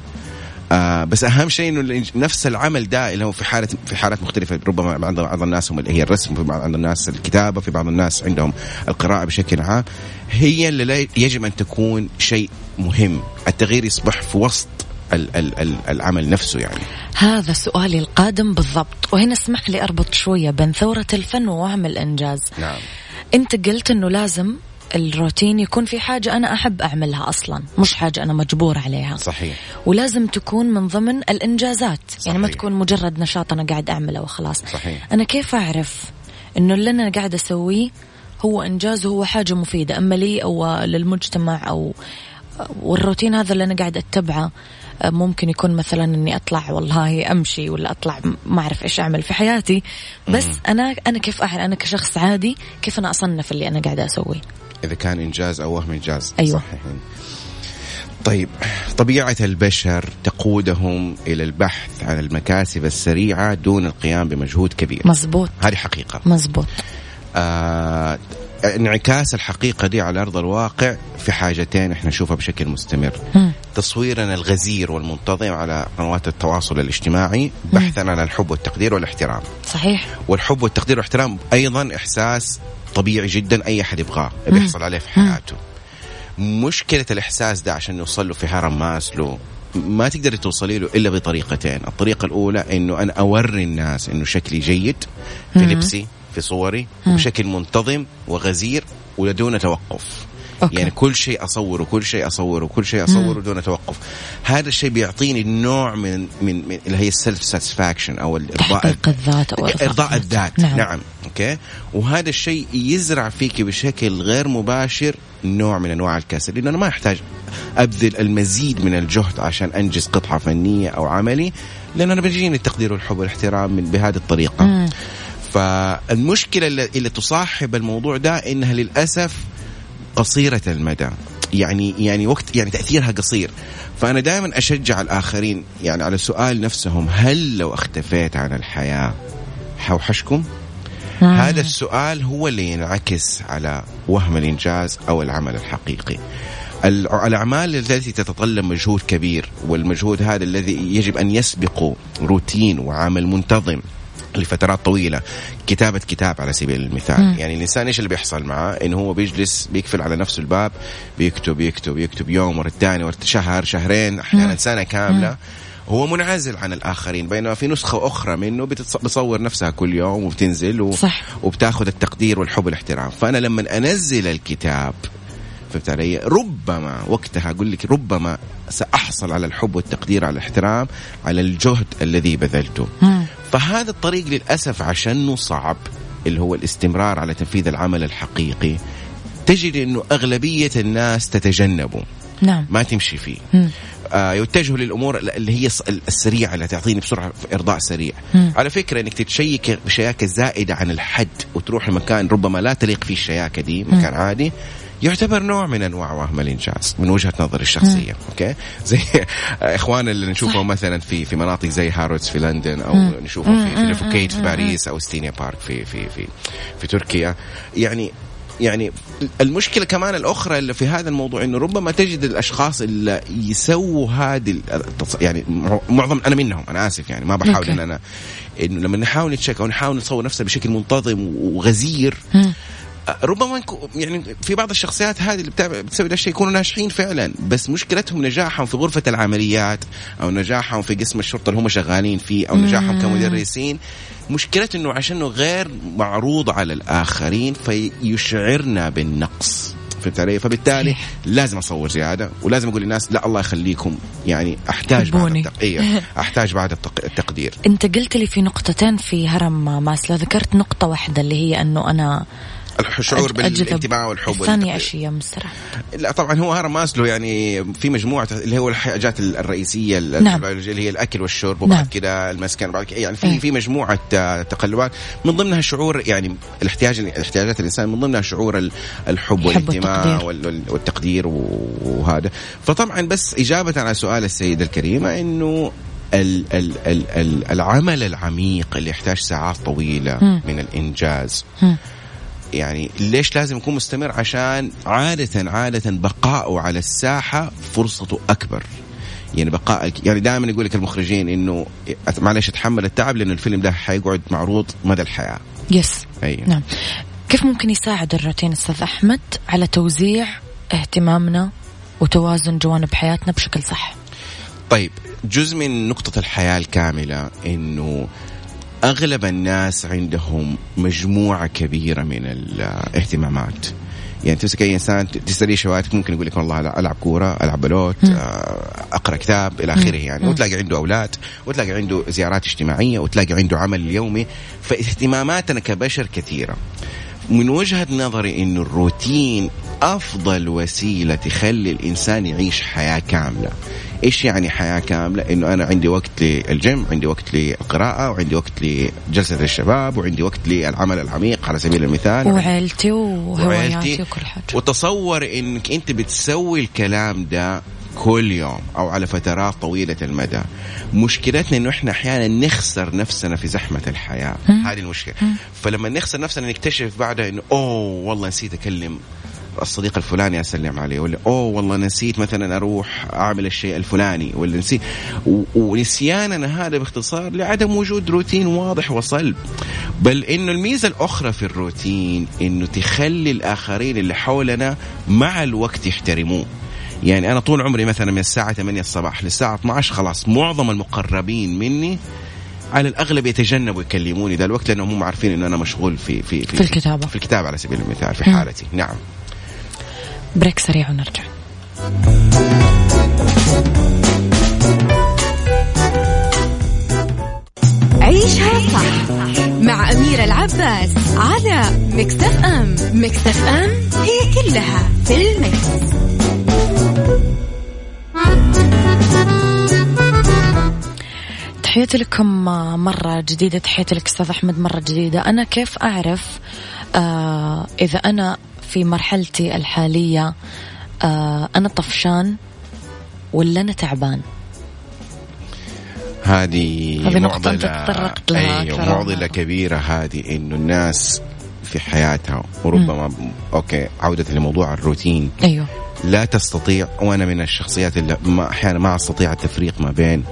Speaker 4: آه بس أهم شيء إنه نفس العمل ده اللي هو في حالة في حالات مختلفة. ربما عند بعض الناس هم اللي هي الرسم في بعض الناس الكتابة في بعض الناس عندهم القراءة بشكل عام. هي اللي يجب أن تكون شيء مهم. التغيير يصبح في وسط ال ال ال العمل نفسه يعني.
Speaker 1: هذا سؤالي القادم بالضبط. وهنا اسمح لي أربط شوية بين ثورة الفن ووهم الإنجاز.
Speaker 4: نعم.
Speaker 1: انت قلت انه لازم الروتين يكون في حاجة أنا أحب أعملها أصلا مش حاجة أنا مجبور عليها.
Speaker 4: صحيح.
Speaker 1: ولازم تكون من ضمن الإنجازات يعني ما
Speaker 4: صحيح.
Speaker 1: تكون مجرد نشاط أنا قاعد أعمله وخلاص.
Speaker 4: صحيح.
Speaker 1: أنا كيف أعرف إنه اللي أنا قاعد أسويه هو إنجاز وهو حاجة مفيدة أما لي أو للمجتمع أو والروتين هذا اللي أنا قاعد أتبعه ممكن يكون مثلا إني أطلع والله أمشي ولا أطلع ما أعرف إيش أعمل في حياتي. بس أنا أنا كيف اعرف أنا كشخص عادي كيف أنا أصنف اللي أنا قاعدة اسويه
Speaker 4: إذا كان إنجاز أو وهم إنجاز.
Speaker 1: أيوة.
Speaker 4: صحيحين. طيب طبيعة البشر تقودهم إلى البحث عن المكاسب السريعة دون القيام بمجهود كبير.
Speaker 1: مزبوط
Speaker 4: هذه حقيقة.
Speaker 1: مزبوط
Speaker 4: آه انعكاس الحقيقة دي على أرض الواقع في حاجتين إحنا نشوفها بشكل مستمر. تصويرنا الغزير والمنتظم على قنوات التواصل الاجتماعي بحثا عن الحب والتقدير والاحترام.
Speaker 1: صحيح.
Speaker 4: والحب والتقدير والاحترام أيضا إحساس طبيعي جدا أي أحد يبغاه بيحصل عليه في حياته. مشكلة الإحساس ده عشان نوصل له في هرم ماسلو ما تقدر توصلي له إلا بطريقتين، الطريقة الأولى إنه أنا أوري الناس إنه شكلي جيد في لبسي في صوري بشكل منتظم وغزير ودون توقف.
Speaker 1: okay.
Speaker 4: يعني كل شيء أصوره كل شيء أصوره كل شيء أصوره دون توقف هذا الشيء بيعطيني نوع من من, من اللي هي ال self-satisfaction أو الارضاء
Speaker 1: الذات أو
Speaker 4: إرضاء الذات نعم.
Speaker 1: نعم.
Speaker 4: okay وهذا الشيء يزرع فيك بشكل غير مباشر نوع من أنواع الكسل لأنه أنا ما أحتاج أبذل المزيد من الجهد عشان أنجز قطعة فنية أو عملي لأن أنا بيجيني التقدير والحب والاحترام من بهذه الطريقة
Speaker 1: مم.
Speaker 4: فالمشكلة اللي اللي تصاحب الموضوع ده إنها للأسف قصيرة المدى. يعني يعني وقت يعني تأثيرها قصير. فأنا دائما أشجع الآخرين يعني على السؤال نفسهم هل لو اختفيت عن الحياة حوحشكم؟
Speaker 1: مم.
Speaker 4: هذا السؤال هو اللي ينعكس على وهم الإنجاز أو العمل الحقيقي. الأعمال التي تتطلب مجهود كبير والمجهود هذا الذي يجب أن يسبقه روتين وعمل منتظم لفترات طويلة. كتابة كتاب على سبيل المثال.
Speaker 1: مم.
Speaker 4: يعني الإنسان إيش اللي بيحصل معاه إنه هو بيجلس بيقفل على نفسه الباب بيكتب يكتب يكتب يوم ورا الثاني ورا شهر شهرين أحيانا سنة كاملة. هو منعزل عن الآخرين بينما في نسخة أخرى منه بتص- بتصور نفسها كل يوم وبتنزل و...
Speaker 1: صح.
Speaker 4: وبتاخذ التقدير والحب والاحترام. فأنا لما أنزل الكتاب فهمت علي؟ ربما وقتها أقول لك ربما سأحصل على الحب والتقدير على الاحترام على الجهد الذي بذلته.
Speaker 1: مم.
Speaker 4: فهذا الطريق للأسف عشانه صعب اللي هو الاستمرار على تنفيذ العمل الحقيقي تجد إنه أغلبية الناس تتجنبه
Speaker 1: نعم
Speaker 4: ما تمشي فيه.
Speaker 1: مم.
Speaker 4: آه يتجهوا للأمور اللي هي السريعة اللي تعطيني بسرعة في إرضاء سريع.
Speaker 1: مم.
Speaker 4: على فكرة إنك تتشيك بشياكه زائدة عن الحد وتروح لمكان ربما لا تليق فيه الشياكة دي مكان عادي يعتبر نوع من أنواع وهم الإنجاز من وجهة نظري الشخصية okay؟ زي اخواننا اللي نشوفهم مثلا في في مناطق زي هارودز في لندن أو نشوفهم في في ليفوكيت في باريس أو İstinye Park في في في في تركيا. يعني يعني المشكلة كمان الأخرى اللي في هذا الموضوع إنه ربما تجد الأشخاص اللي يسووا هذه التص... يعني مع- معظم أنا منهم أنا آسف يعني ما بحاول
Speaker 1: okay.
Speaker 4: إن أنا إنه لما نحاول نتشيك أو نحاول نصور نفسنا بشكل منتظم وغزير
Speaker 1: مم.
Speaker 4: ربما يعني في بعض الشخصيات هذه اللي بتسوي الشيء يكونوا ناجحين فعلا بس مشكلتهم نجاحهم في غرفة العمليات أو نجاحهم في قسم الشرطة اللي هم شغالين فيه أو نجاحهم كمدرسين مشكلته إنه عشانه غير معروض على الآخرين فيشعرنا بالنقص فهمت علي؟ فبالتالي. لازم أصور زيادة ولازم أقول للناس لا الله يخليكم يعني أحتاج بعد. التق... إيه أحتاج بعد التق... التقدير
Speaker 1: أنت قلت لي في نقطتين في هرم ماسلو ذكرت نقطة واحدة اللي هي أنه أنا
Speaker 4: الشعور بالانتماء والحب
Speaker 1: الثانية هي مسترح
Speaker 4: لا طبعا هو هرم ماسلو يعني في مجموعة اللي هو الحاجات الرئيسية
Speaker 1: نعم.
Speaker 4: اللي هي الأكل والشرب وبعد
Speaker 1: نعم.
Speaker 4: كده المسكن وبعد كده يعني
Speaker 1: إيه.
Speaker 4: في في مجموعة آه، تقلبات من ضمنها شعور يعني الاحتياج احتياجات الإنسان من ضمنها شعور ال- الحب والانتماء
Speaker 1: والتقدير.
Speaker 4: وال- وال- والتقدير وهذا فطبعا بس إجابة على سؤال السيدة الكريمة إنه ال ال ال ال العمل العميق اللي يحتاج ساعات طويلة
Speaker 1: مم.
Speaker 4: من الإنجاز
Speaker 1: مم.
Speaker 4: يعني ليش لازم يكون مستمر؟ عشان عادة عادة بقائه على الساحة فرصته أكبر. يعني بقاء يعني دائما يقول لك المخرجين إنه معلش أتحمل التعب لأنه الفيلم ده حيقعد معروض مدى الحياة.
Speaker 1: يس
Speaker 4: أيوه
Speaker 1: نعم. كيف ممكن يساعد الروتين أستاذ أحمد على توزيع اهتمامنا وتوازن جوانب حياتنا بشكل صح؟
Speaker 4: طيب جزء من نقطة الحياة الكاملة إنه أغلب الناس عندهم مجموعة كبيرة من الاهتمامات. يعني تمسك أي إنسان تساليه شواتك ممكن يقول لك والله ألعب كورة ألعب بلوت آه، أقرأ كتاب إلى آخره يعني. وتلاقي عنده أولاد وتلاقي عنده زيارات اجتماعية وتلاقي عنده عمل يومي فاهتماماتنا كبشر كثيرة. من وجهة نظري انه الروتين أفضل وسيلة تخلي الإنسان يعيش حياة كاملة. إيش يعني حياة كاملة؟ إنه أنا عندي وقت للجيم عندي وقت للقراءه وعندي وقت لجلسة الشباب وعندي وقت للعمل العميق على سبيل المثال.
Speaker 1: وعيلتي وهواياتي. وكل حاجة.
Speaker 4: وتصور إنك أنت بتسوي الكلام ده كل يوم أو على فترات طويلة المدى. مشكلتنا إنه إحنا أحيانا نخسر نفسنا في زحمة الحياة. هذه المشكلة. فلما نخسر نفسنا نكتشف بعدها إنه أوه والله نسيت أكلم الصديق الفلاني أسلم عليه ولا أوه والله نسيت مثلا أروح أعمل الشيء الفلاني ولا نسيت. ونسياننا هذا باختصار لعدم وجود روتين واضح وصلب. بل انه الميزة الأخرى في الروتين إنه تخلي الآخرين اللي حولنا مع الوقت يحترموه. يعني أنا طول عمري مثلا من الساعة 8 الصباح للساعة 12 خلاص معظم المقربين مني على الأغلب يتجنبوا يكلموني ذا الوقت لأنهم هم عارفين إنه أنا مشغول في في
Speaker 1: في الكتابة.
Speaker 4: في الكتابة على سبيل المثال في حالتي. نعم.
Speaker 1: break سريع ونرجع.
Speaker 2: عيشها صح مع أميرة العباس على Mix FM. Mix FM هي كلها في ال Mix.
Speaker 1: تحياتي لكم مرة جديدة تحياتي لك أستاذ أحمد مرة جديدة. أنا كيف أعرف آه إذا أنا في مرحلتي الحالية آه أنا طفشان ولا أنا تعبان؟
Speaker 4: هذه معضلة-
Speaker 1: تطرقت لها
Speaker 4: أيوه
Speaker 1: أكثر.
Speaker 4: معضلة كبيرة هذه إنه الناس في حياتها وربما أوكي عودة لموضوع الروتين.
Speaker 1: أيوه.
Speaker 4: لا تستطيع وأنا من الشخصيات اللي ما أحيانا ما أستطيع التفريق ما بين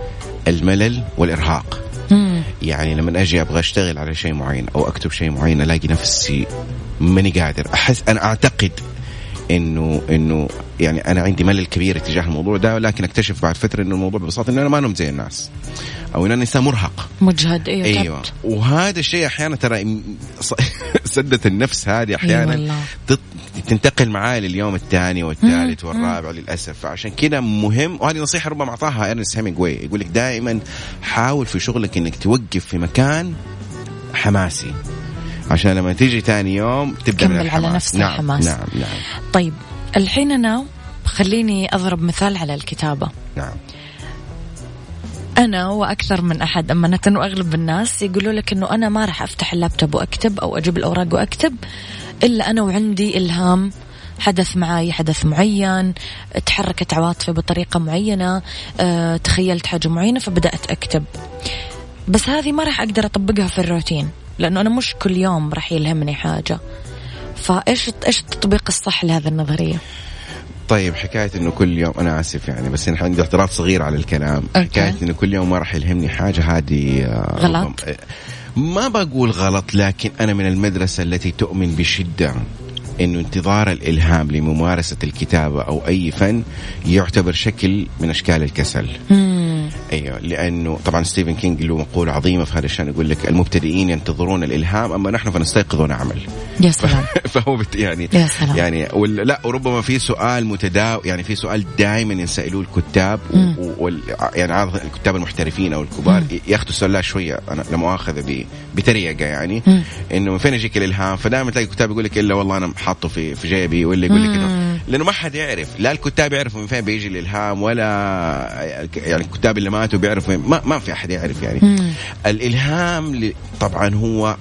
Speaker 4: الملل والإرهاق.
Speaker 1: مم.
Speaker 4: يعني لما أجي أبغى أشتغل على شيء معين أو أكتب شيء معين ألاقي نفسي ماني قادر أحس أنا أعتقد إنه إنه يعني أنا عندي ملل كبير تجاه الموضوع ده ولكن أكتشف بعد فترة إنه الموضوع ببساطة إنه أنا ما نمت زي الناس أو ان أنا إنسان مرهق.
Speaker 1: مجهد أيوه,
Speaker 4: أيوه.
Speaker 1: تعبت.
Speaker 4: وهذا الشيء أحيانا ترى سده النفس هذه
Speaker 1: أي أحيانا.
Speaker 4: تط- تنتقل معاه لليوم الثاني والثالث والرابع للأسف. فعشان كذا مهم وهذه نصيحة ربما أعطاها ارنست هيمنجواي يقول لك دائما حاول في شغلك إنك توقف في مكان حماسي. عشان لما تيجي ثاني يوم تبدأ من
Speaker 1: تكمل على
Speaker 4: الحماس.
Speaker 1: نفس
Speaker 4: نعم
Speaker 1: الحماس.
Speaker 4: نعم نعم.
Speaker 1: طيب الحين أنا خليني أضرب مثال على الكتابة.
Speaker 4: نعم.
Speaker 1: أنا وأكثر من أحد أمانة وأغلب الناس يقولوا لك إنه أنا ما راح أفتح اللابتوب وأكتب أو أجيب الأوراق وأكتب إلا أنا وعندي إلهام حدث معي حدث معين تحركت عواطفي بطريقة معينة أه، تخيلت حاجة معينة فبدأت أكتب. بس هذه ما راح أقدر أطبقها في الروتين. لأنه أنا مش كل يوم راح يلهمني حاجة فإيش إيش التطبيق الصح لهذه النظرية؟
Speaker 4: طيب حكاية إنه كل يوم أنا آسف يعني بس أنا عندي اعتراض صغير على الكلام
Speaker 1: okay.
Speaker 4: حكاية إنه كل يوم ما راح يلهمني حاجة هذه آه،
Speaker 1: غلط؟
Speaker 4: ما بقول غلط لكن أنا من المدرسة التي تؤمن بشدة إنه انتظار الإلهام لممارسة الكتابة أو أي فن يعتبر شكل من أشكال الكسل
Speaker 1: مم.
Speaker 4: أيوه لأنه طبعا ستيفن كينج له مقولة عظيمة في هذا الشأن يقول لك المبتدئين ينتظرون الإلهام أما نحن فنستيقظ ونعمل
Speaker 1: يا سلام
Speaker 4: فهو بت يعني
Speaker 1: يا سلام.
Speaker 4: يعني لا وربما في سؤال متداول يعني في سؤال دائما ينسألوه الكتاب
Speaker 1: مم.
Speaker 4: وال يعني عاده الكتاب المحترفين أو الكبار ياخذوا السؤال شوية أنا لا مؤاخذة ب- بطريقة يعني. إنه من فين يجيك الإلهام فدائما تلاقي الكتاب يقول لك إلا والله أنا حاطه في في جيبي ولا يقول
Speaker 1: مم.
Speaker 4: إنه لأنه ما حد يعرف. لا الكتاب يعرفوا من فين بيجي الإلهام ولا يعني الكتاب اللي ماتوا بيعرفوا ما ما في أحد يعرف يعني.
Speaker 1: مم.
Speaker 4: الإلهام طبعا هو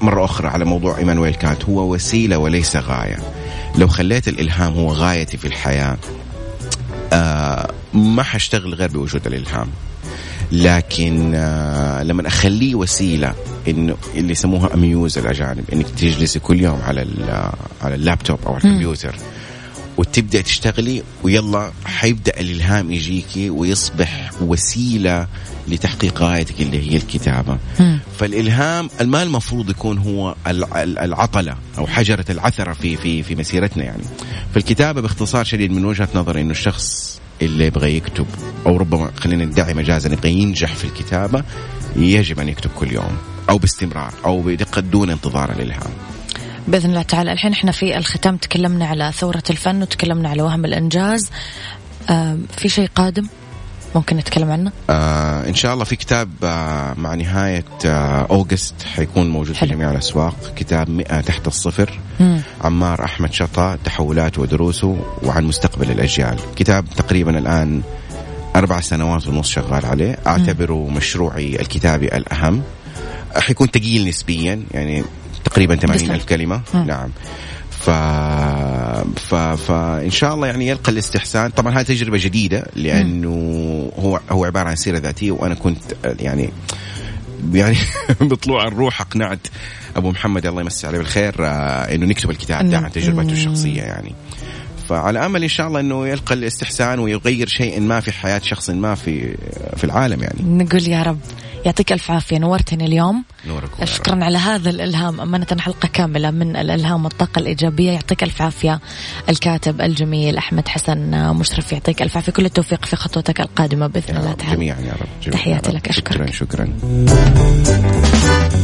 Speaker 4: مرة أخرى على موضوع إيمانويل كانت هو وسيلة وليس غاية. لو خليت الإلهام هو غايتي في الحياة آه ما حاشتغل غير بوجود الإلهام. لكن آه لما أخليه وسيلة انه اللي يسموها a muse الأجانب إنك تجلسي كل يوم على ال- على اللابتوب أو على الكمبيوتر وتبدأ تشتغلي ويلا حيبدأ الإلهام يجيكي ويصبح وسيلة لتحقيق غايتك اللي هي الكتابة.
Speaker 1: مم.
Speaker 4: فالإلهام ما المفروض يكون هو ال- ال- العطلة أو حجرة العثرة في في في مسيرتنا يعني. فالكتابة باختصار شديد من وجهة نظري إنه الشخص اللي يبغى يكتب أو ربما خلينا ندعي مجازا يبغى ينجح في الكتابة يجب أن يكتب كل يوم أو باستمرار أو بدقة دون انتظار الالهام
Speaker 1: بإذن الله تعالى الحين إحنا في الختام تكلمنا على ثورة الفن وتكلمنا على وهم الإنجاز. في شيء قادم؟ ممكن نتكلم عنه؟
Speaker 4: آه إن شاء الله في كتاب آه مع نهاية آه أوغست حيكون موجود
Speaker 1: حلو.
Speaker 4: في جميع الأسواق. كتاب 100 تحت الصفر.
Speaker 1: مم.
Speaker 4: عمار أحمد شطا تحولاته ودروسه وعن مستقبل الأجيال. كتاب تقريبا الآن أربع سنوات ونص شغال عليه. أعتبره مشروعي الكتابي الأهم. حيكون ثقيل نسبيا يعني تقريبا 80
Speaker 1: بسم.
Speaker 4: ألف كلمة.
Speaker 1: مم.
Speaker 4: نعم. ف... ف... فان شاء الله يعني يلقى الاستحسان. طبعا هذه تجربة جديدة لأنه هو هو عبارة عن سيرة ذاتية وأنا كنت يعني يعني بطلوع الروح أقنعت أبو محمد الله يمسي عليه بالخير آه، إنه نكتب الكتاب ده عن تجربته الشخصية يعني. فعلى أمل إن شاء الله إنه يلقى الاستحسان ويغير شيء ما في حياة شخص ما في في العالم يعني.
Speaker 1: نقول يا رب. يعطيك ألف عافية. نورتني اليوم.
Speaker 4: نورك
Speaker 1: شكرا على هذا الإلهام. أمانة حلقة كاملة من الإلهام والطاقة الإيجابية. يعطيك ألف عافية الكاتب الجميل أحمد حسن مشرف. يعطيك ألف عافية. كل التوفيق في خطوتك القادمة بإذن الله تعالى.
Speaker 4: جميعا يا رب.
Speaker 1: تحياتي لك.
Speaker 4: أشكرك. شكرا شكرا.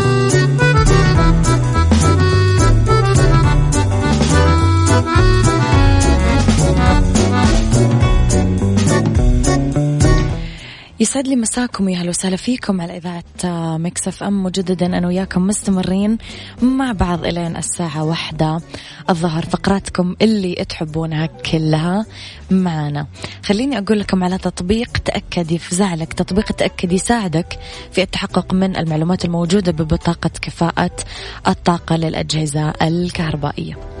Speaker 1: يسعد لي مساكم يا هلا وسهلا فيكم على إذاعة Mix FM. مجددا أنا وياكم مستمرين مع بعض إلين الساعة واحدة الظهر. فقراتكم اللي تحبونها كلها معنا. خليني أقول لكم على تطبيق تأكد يفزع لك تطبيق تأكد يساعدك في التحقق من المعلومات الموجودة ببطاقة كفاءة الطاقة للأجهزة الكهربائية.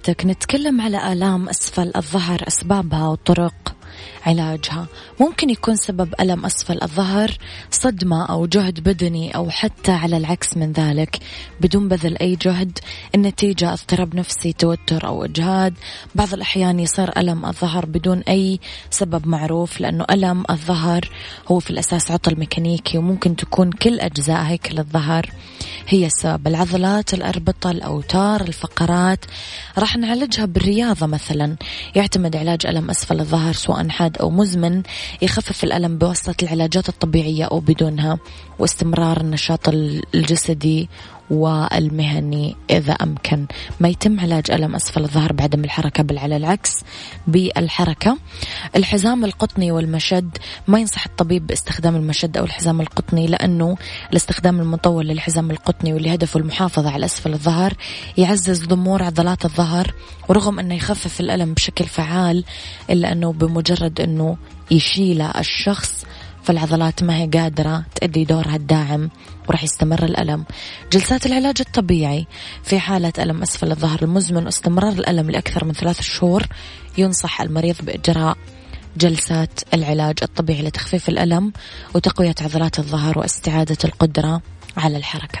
Speaker 1: صحتك نتكلم على آلام أسفل الظهر أسبابها وطرق علاجها. ممكن يكون سبب ألم أسفل الظهر صدمة أو جهد بدني أو حتى على العكس من ذلك. بدون بذل أي جهد النتيجة اضطراب نفسي توتر أو إجهاد. بعض الأحيان يصير ألم الظهر بدون أي سبب معروف لأنه ألم الظهر هو في الأساس عطل ميكانيكي وممكن تكون كل أجزاء هيكل الظهر. هي السبب العضلات الأربطة الأوتار الفقرات. راح نعالجها بالرياضة مثلا. يعتمد علاج ألم أسفل الظهر سواء حاد أو مزمن. يخفف الألم بواسطة العلاجات الطبيعية أو بدونها. واستمرار النشاط الجسدي والمهني إذا أمكن. ما يتم علاج ألم أسفل الظهر بعدم الحركة بل على العكس بالحركة. الحزام القطني والمشد ما ينصح الطبيب باستخدام المشد أو الحزام القطني لأنه الاستخدام المطول للحزام القطني واللي هدفه المحافظة على أسفل الظهر يعزز ضمور عضلات الظهر ورغم أنه يخفف الألم بشكل فعال إلا أنه بمجرد أنه يشيله الشخص فالعضلات ما هي قادرة تأدي دورها الداعم وراح يستمر الألم جلسات العلاج الطبيعي في حالة ألم أسفل الظهر المزمن واستمرار الألم لأكثر من ثلاث شهور ينصح المريض بإجراء جلسات العلاج الطبيعي لتخفيف الألم وتقوية عضلات الظهر واستعادة القدرة على الحركة.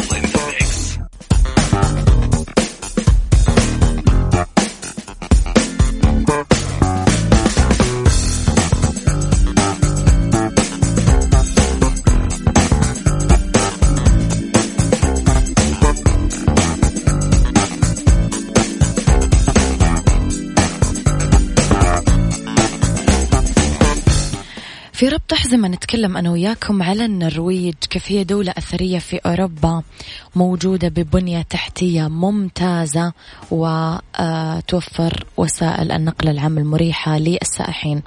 Speaker 1: في ربط أحزمة نتكلم أنا وياكم على النرويج. كيف هي دولة أثرية في أوروبا؟ موجودة ببنية تحتية ممتازة وتوفر وسائل النقل العام المريحة للسائحين.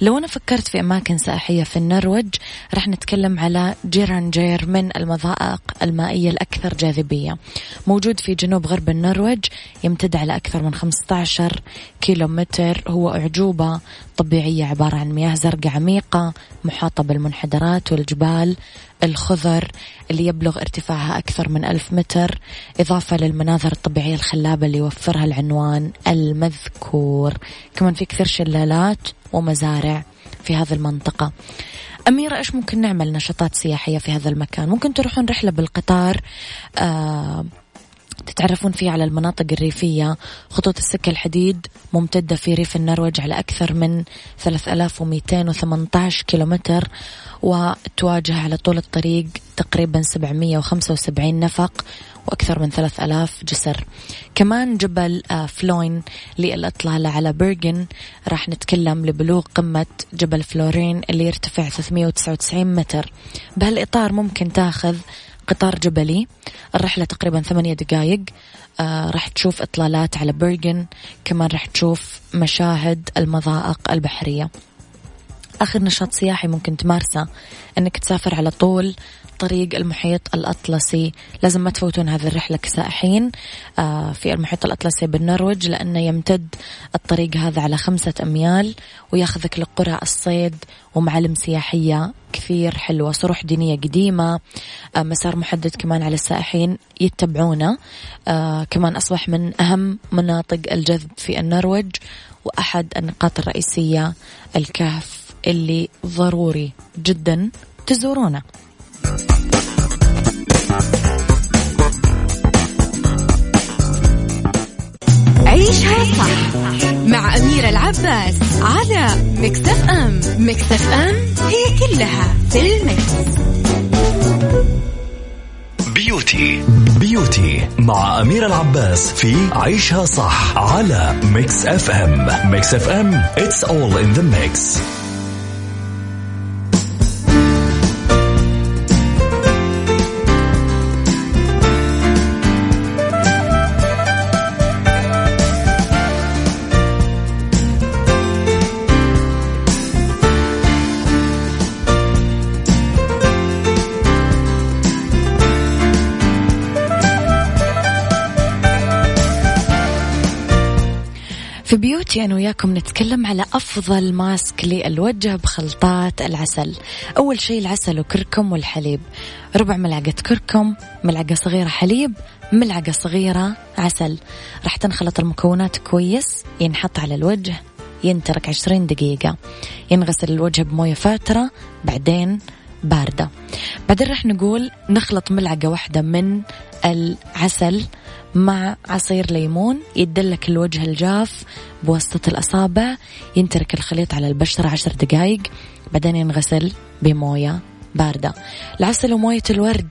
Speaker 1: لو أنا فكرت في أماكن سائحية في النرويج راح نتكلم على جيرانجير من المضائق المائية الأكثر جاذبية. موجود في جنوب غرب النرويج يمتد على أكثر من 15 كيلومتر. هو أعجوبة طبيعية عبارة عن مياه زرقاء عميقة محاطة بالمنحدرات والجبال الخضر اللي يبلغ ارتفاعها أكثر من ألف متر إضافة للمناظر الطبيعية الخلابة اللي يوفرها العنوان المذكور. كمان في كثير شلالات ومزارع في هذه المنطقة. أميرة إيش ممكن نعمل نشاطات سياحية في هذا المكان؟ ممكن تروحون رحلة بالقطار آه تتعرفون فيه على المناطق الريفية. خطوط السكة الحديد ممتدة في ريف النرويج على أكثر من 3218 كيلومتر وتواجه على طول الطريق تقريبا 775 نفق وأكثر من 3000 جسر. كمان جبل آه، فلوين للإطلالة على بيرغن. راح نتكلم لبلوغ قمة جبل فلورين اللي يرتفع 399 متر. بهالإطار ممكن تاخذ قطار جبلي. الرحلة تقريبا ثمانية دقايق. آه راح تشوف إطلالات على بيرغن كمان راح تشوف مشاهد المضائق البحرية. آخر نشاط سياحي ممكن تمارسه أنك تسافر على طول طريق المحيط الأطلسي. لازم ما تفوتون هذه الرحلة كسائحين آه، في المحيط الأطلسي بالنرويج لأنه يمتد الطريق هذا على خمسة أميال وياخذك لقرى الصيد ومعالم سياحية كثير حلوة صروح دينية قديمة آه، مسار محدد كمان على السائحين يتبعونه. آه، كمان أصبح من أهم مناطق الجذب في النرويج وأحد النقاط الرئيسية الكهف. اللي ضروري جدا تزورونه
Speaker 2: عيشها صح مع أميرة العباس على Mix FM Mix FM it's all in the
Speaker 5: mix. beauty beauty مع أميرة العباس في عيشها صح على Mix FM Mix FM it's all in the mix.
Speaker 1: في بيوتي أنا وياكم نتكلم على أفضل ماسك للوجه بخلطات العسل. أول شيء العسل وكركم والحليب. ربع ملعقة كركم ملعقة صغيرة حليب ملعقة صغيرة عسل. راح تنخلط المكونات كويس ينحط على الوجه ينترك عشرين دقيقة. ينغسل الوجه بموية فاترة بعدين باردة. بعدين راح نقول نخلط ملعقة واحدة من العسل. مع عصير ليمون يدلك الوجه الجاف بواسطة الأصابع ينترك الخليط على البشرة عشر دقايق بعدين ينغسل بموية باردة. العسل وموية الورد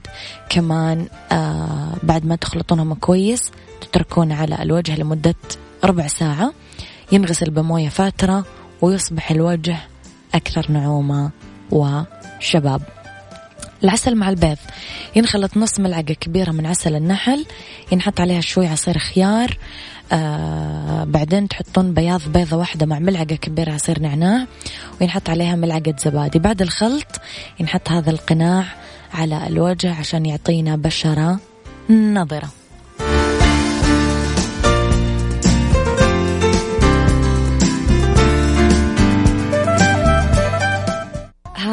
Speaker 1: كمان آه بعد ما تخلطونهم كويس تتركون على الوجه لمدة ربع ساعة ينغسل بموية فاترة ويصبح الوجه أكثر نعومة وشباب. العسل مع البيض. ينخلط نص ملعقة كبيرة من عسل النحل ينحط عليها شوي عصير خيار آه بعدين تحطون بياض بيضة واحدة مع ملعقة كبيرة عصير نعناع وينحط عليها ملعقة زبادي. بعد الخلط ينحط هذا القناع على الوجه عشان يعطينا بشرة نظرة.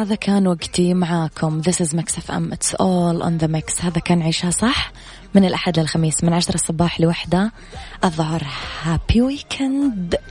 Speaker 1: هذا كان وقتي معاكم. This is Mix FM It's all on the mix. هذا كان عيشها صح؟ من الأحد للخميس من عشرة الصباح لوحدة. الظهر هابي ويكند